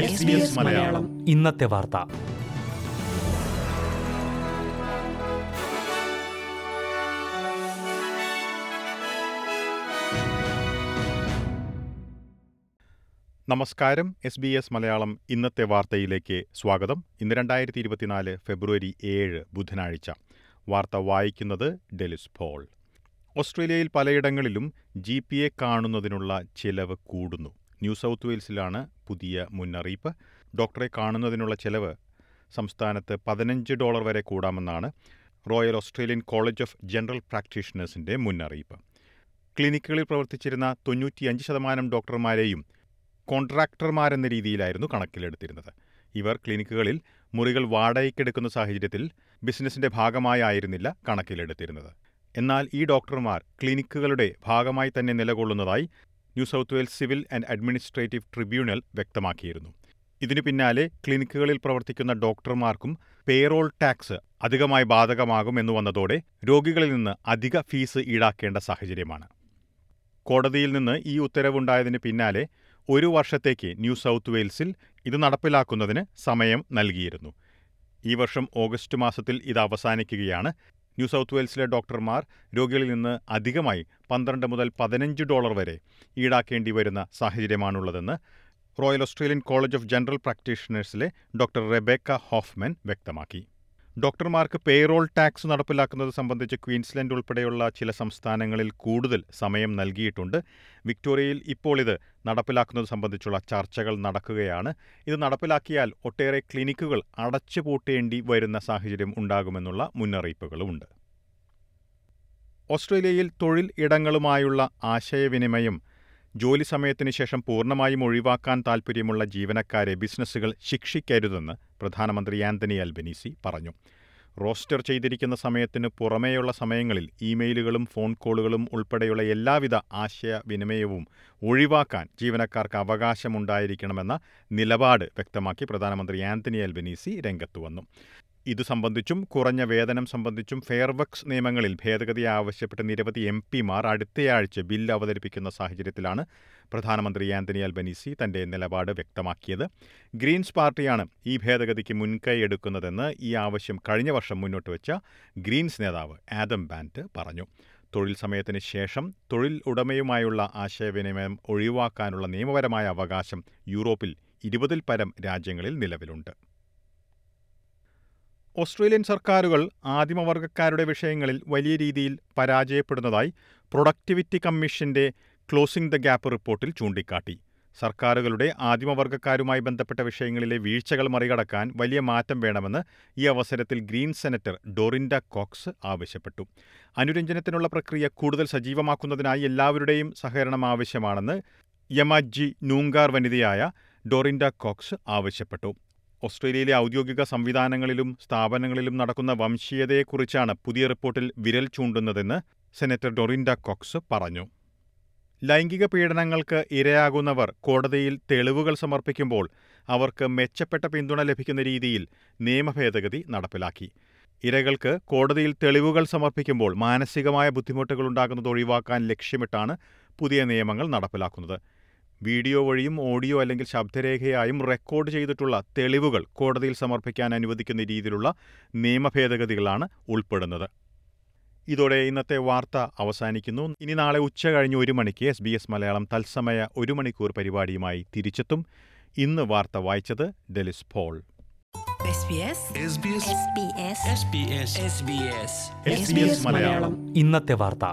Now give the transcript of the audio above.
SBS Malayalam. ഇന്നത്തെ വാർത്ത. നമസ്കാരം. എസ് ബി എസ് മലയാളം ഇന്നത്തെ വാർത്തയിലേക്ക് സ്വാഗതം. ഇന്ന് രണ്ടായിരത്തി ഇരുപത്തിനാല് ഫെബ്രുവരി ഏഴ് ബുധനാഴ്ച. വാർത്ത വായിക്കുന്നത് ഡെലിസ് പോൾ. ഓസ്ട്രേലിയയിൽ പലയിടങ്ങളിലും ജി പി എ കാണുന്നതിനുള്ള ചെലവ് കൂടുന്നു. ന്യൂ സൗത്ത് വെയിൽസിലാണ് പുതിയ മുന്നറിയിപ്പ്. ഡോക്ടറെ കാണുന്നതിനുള്ള ചെലവ് സംസ്ഥാനത്ത് പതിനഞ്ച് ഡോളർ വരെ കൂടാമെന്നാണ് royal Australian college of general പ്രാക്ടീഷണേഴ്സിന്റെ മുന്നറിയിപ്പ്. ക്ലിനിക്കുകളിൽ പ്രവർത്തിച്ചിരുന്ന തൊണ്ണൂറ്റിയഞ്ച് ശതമാനം ഡോക്ടർമാരെയും കോൺട്രാക്ടർമാരെന്ന രീതിയിലായിരുന്നു കണക്കിലെടുത്തിരുന്നത്. ഇവർ ക്ലിനിക്കുകളിൽ മുറികൾ വാടകയ്ക്കെടുക്കുന്ന സാഹചര്യത്തിൽ ബിസിനസിന്റെ ഭാഗമായായിരുന്നില്ല കണക്കിലെടുത്തിരുന്നത്. എന്നാൽ ഈ ഡോക്ടർമാർ ക്ലിനിക്കുകളുടെ ഭാഗമായി തന്നെ നിലകൊള്ളുന്നതായി New South Wales civil and administrative tribunal വ്യക്തമാക്കിയിരുന്നു. ഇതിനു പിന്നാലെ ക്ലിനിക്കുകളിൽ പ്രവർത്തിക്കുന്ന ഡോക്ടർമാർക്കും പേറോൾ ടാക്സ് അധികമായി ബാധകമാകും എന്ന് വന്നതോടെ രോഗികളിൽ നിന്ന് അധിക ഫീസ് ഈടാക്കേണ്ട സാഹചര്യമാണ്. കോടതിയിൽ നിന്ന് ഈ ഉത്തരവുണ്ടായതിന് പിന്നാലെ ഒരു വർഷത്തേക്ക് ന്യൂ സൗത്ത് വെയിൽസിൽ ഇത് നടപ്പിലാക്കുന്നതിന് സമയം നൽകിയിരുന്നു. ഈ വർഷം ഓഗസ്റ്റ് മാസത്തിൽ ഇത് അവസാനിക്കുകയാണ്. ന്യൂ സൗത്ത് വെയിൽസിലെ ഡോക്ടർമാർ രോഗികളിൽ നിന്ന് അധികമായി പന്ത്രണ്ട് മുതൽ പതിനഞ്ച് ഡോളർ വരെ ഈടാക്കേണ്ടി വരുന്ന സാഹചര്യമാണുള്ളതെന്ന് royal Australian college of general പ്രാക്ടീഷണേഴ്സിലെ doctor Rebecca Hoffman വ്യക്തമാക്കി. ഡോക്ടർമാർക്ക് പേറോൾ ടാക്സ് നടപ്പിലാക്കുന്നത് സംബന്ധിച്ച് ക്വീൻസ്ലൻഡ് ഉൾപ്പെടെയുള്ള ചില സംസ്ഥാനങ്ങളിൽ കൂടുതൽ സമയം നൽകിയിട്ടുണ്ട്. വിക്ടോറിയയിൽ ഇപ്പോൾ ഇത് നടപ്പിലാക്കുന്നത് സംബന്ധിച്ചുള്ള ചർച്ചകൾ നടക്കുകയാണ്. ഇത് നടപ്പിലാക്കിയാൽ ഒട്ടേറെ ക്ലിനിക്കുകൾ അടച്ചുപൂട്ടേണ്ടി വരുന്ന സാഹചര്യം ഉണ്ടാകുമെന്നുള്ള മുന്നറിയിപ്പുകളുമുണ്ട്. ഓസ്ട്രേലിയയിൽ തൊഴിൽ ഇടങ്ങളുമായുള്ള ആശയവിനിമയം ജോലി സമയത്തിന് ശേഷം പൂർണമായും ഒഴിവാക്കാൻ താൽപ്പര്യമുള്ള ജീവനക്കാരെ ബിസിനസ്സുകൾ ശിക്ഷിക്കരുതെന്ന് പ്രധാനമന്ത്രി ആന്റണി അൽബനീസി പറഞ്ഞു. റോസ്റ്റർ ചെയ്തിരിക്കുന്ന സമയത്തിന് പുറമേയുള്ള സമയങ്ങളിൽ ഇമെയിലുകളും ഫോൺ കോളുകളും ഉൾപ്പെടെയുള്ള എല്ലാവിധ ആശയവിനിമയവും ഒഴിവാക്കാൻ ജീവനക്കാർക്ക് അവകാശമുണ്ടായിരിക്കണമെന്ന നിലപാട് വ്യക്തമാക്കി പ്രധാനമന്ത്രി ആന്റണി അൽബനീസി രംഗത്തു വന്നു. ഇതു സംബന്ധിച്ചും കുറഞ്ഞ വേതനം സംബന്ധിച്ചും ഫെയർവക്സ് നിയമങ്ങളിൽ ഭേദഗതി ആവശ്യപ്പെട്ട് നിരവധി എം പിമാർ അടുത്തയാഴ്ച ബില്ല് അവതരിപ്പിക്കുന്ന സാഹചര്യത്തിലാണ് പ്രധാനമന്ത്രി ആന്റണി അൽബനീസി തന്റെ നിലപാട് വ്യക്തമാക്കിയത്. ഗ്രീൻസ് പാർട്ടിയാണ് ഈ ഭേദഗതിക്ക് മുൻകൈ എടുക്കുന്നതെന്ന് ഈ ആവശ്യം കഴിഞ്ഞ വർഷം മുന്നോട്ട് വെച്ച ഗ്രീൻസ് നേതാവ് ആദം ബാന്റ് പറഞ്ഞു. തൊഴിൽ സമയത്തിന് ശേഷം തൊഴിൽ ഉടമയുമായുള്ള ആശയവിനിമയം ഒഴിവാക്കാനുള്ള നിയമപരമായ അവകാശം യൂറോപ്പിൽ ഇരുപതിൽ പരം രാജ്യങ്ങളിൽ നിലവിലുണ്ട്. ഓസ്ട്രേലിയൻ സർക്കാരുകൾ ആദിമവർഗക്കാരുടെ വിഷയങ്ങളിൽ വലിയ രീതിയിൽ പരാജയപ്പെടുന്നതായി പ്രൊഡക്ടിവിറ്റി കമ്മീഷന്റെ ക്ലോസിംഗ് ദ ഗ്യാപ്പ് റിപ്പോർട്ടിൽ ചൂണ്ടിക്കാട്ടി. സർക്കാരുകളുടെ ആദിമവർഗക്കാരുമായി ബന്ധപ്പെട്ട വിഷയങ്ങളിലെ വീഴ്ചകൾ മറികടക്കാൻ വലിയ മാറ്റം വേണമെന്ന് ഈ അവസരത്തിൽ ഗ്രീൻ സെനറ്റർ ഡോറിൻഡ കോക്സ് ആവശ്യപ്പെട്ടു. അനുരഞ്ജനത്തിനുള്ള പ്രക്രിയ കൂടുതൽ സജീവമാക്കുന്നതിനായി എല്ലാവരുടെയും സഹകരണം ആവശ്യമാണെന്ന് യമാജി നൂങ്കാർ വനിതയായ ഡോറിൻഡ കോക്സ് ആവശ്യപ്പെട്ടു. ഓസ്ട്രേലിയയിലെ ഔദ്യോഗിക സംവിധാനങ്ങളിലും സ്ഥാപനങ്ങളിലും നടക്കുന്ന വംശീയതയെക്കുറിച്ചാണ് പുതിയ റിപ്പോർട്ടിൽ വിരൽ ചൂണ്ടുന്നതെന്ന് സെനറ്റർ ഡൊറിൻഡ കോക്സ് പറഞ്ഞു. ലൈംഗിക പീഡനങ്ങൾക്ക് ഇരയാകുന്നവർ കോടതിയിൽ തെളിവുകൾ സമർപ്പിക്കുമ്പോൾ അവർക്ക് മെച്ചപ്പെട്ട പിന്തുണ ലഭിക്കുന്ന രീതിയിൽ നിയമഭേദഗതി നടപ്പിലാക്കി. ഇരകൾക്ക് കോടതിയിൽ തെളിവുകൾ സമർപ്പിക്കുമ്പോൾ മാനസികമായ ബുദ്ധിമുട്ടുകൾ ഉണ്ടാകുന്നത് ഒഴിവാക്കാൻ ലക്ഷ്യമിട്ടാണ് പുതിയ നിയമങ്ങൾ നടപ്പിലാക്കുന്നത്. വീഡിയോ വഴിയും ഓഡിയോ അല്ലെങ്കിൽ ശബ്ദരേഖയായും റെക്കോർഡ് ചെയ്തിട്ടുള്ള തെളിവുകൾ കോടതിയിൽ സമർപ്പിക്കാൻ അനുവദിക്കുന്ന രീതിയിലുള്ള നിയമഭേദഗതികളാണ് ഉൾപ്പെടുന്നത്. ഇതോടെ ഇന്നത്തെ വാർത്ത അവസാനിക്കുന്നു. ഇനി നാളെ ഉച്ച കഴിഞ്ഞ് ഒരു മണിക്ക് എസ് ബി എസ് മലയാളം തത്സമയ ഒരു മണിക്കൂർ പരിപാടിയുമായി തിരിച്ചെത്തും. ഇന്ന് വാർത്ത വായിച്ചത് ഡെലിസ് പോൾ. ഇന്നത്തെ വാർത്ത.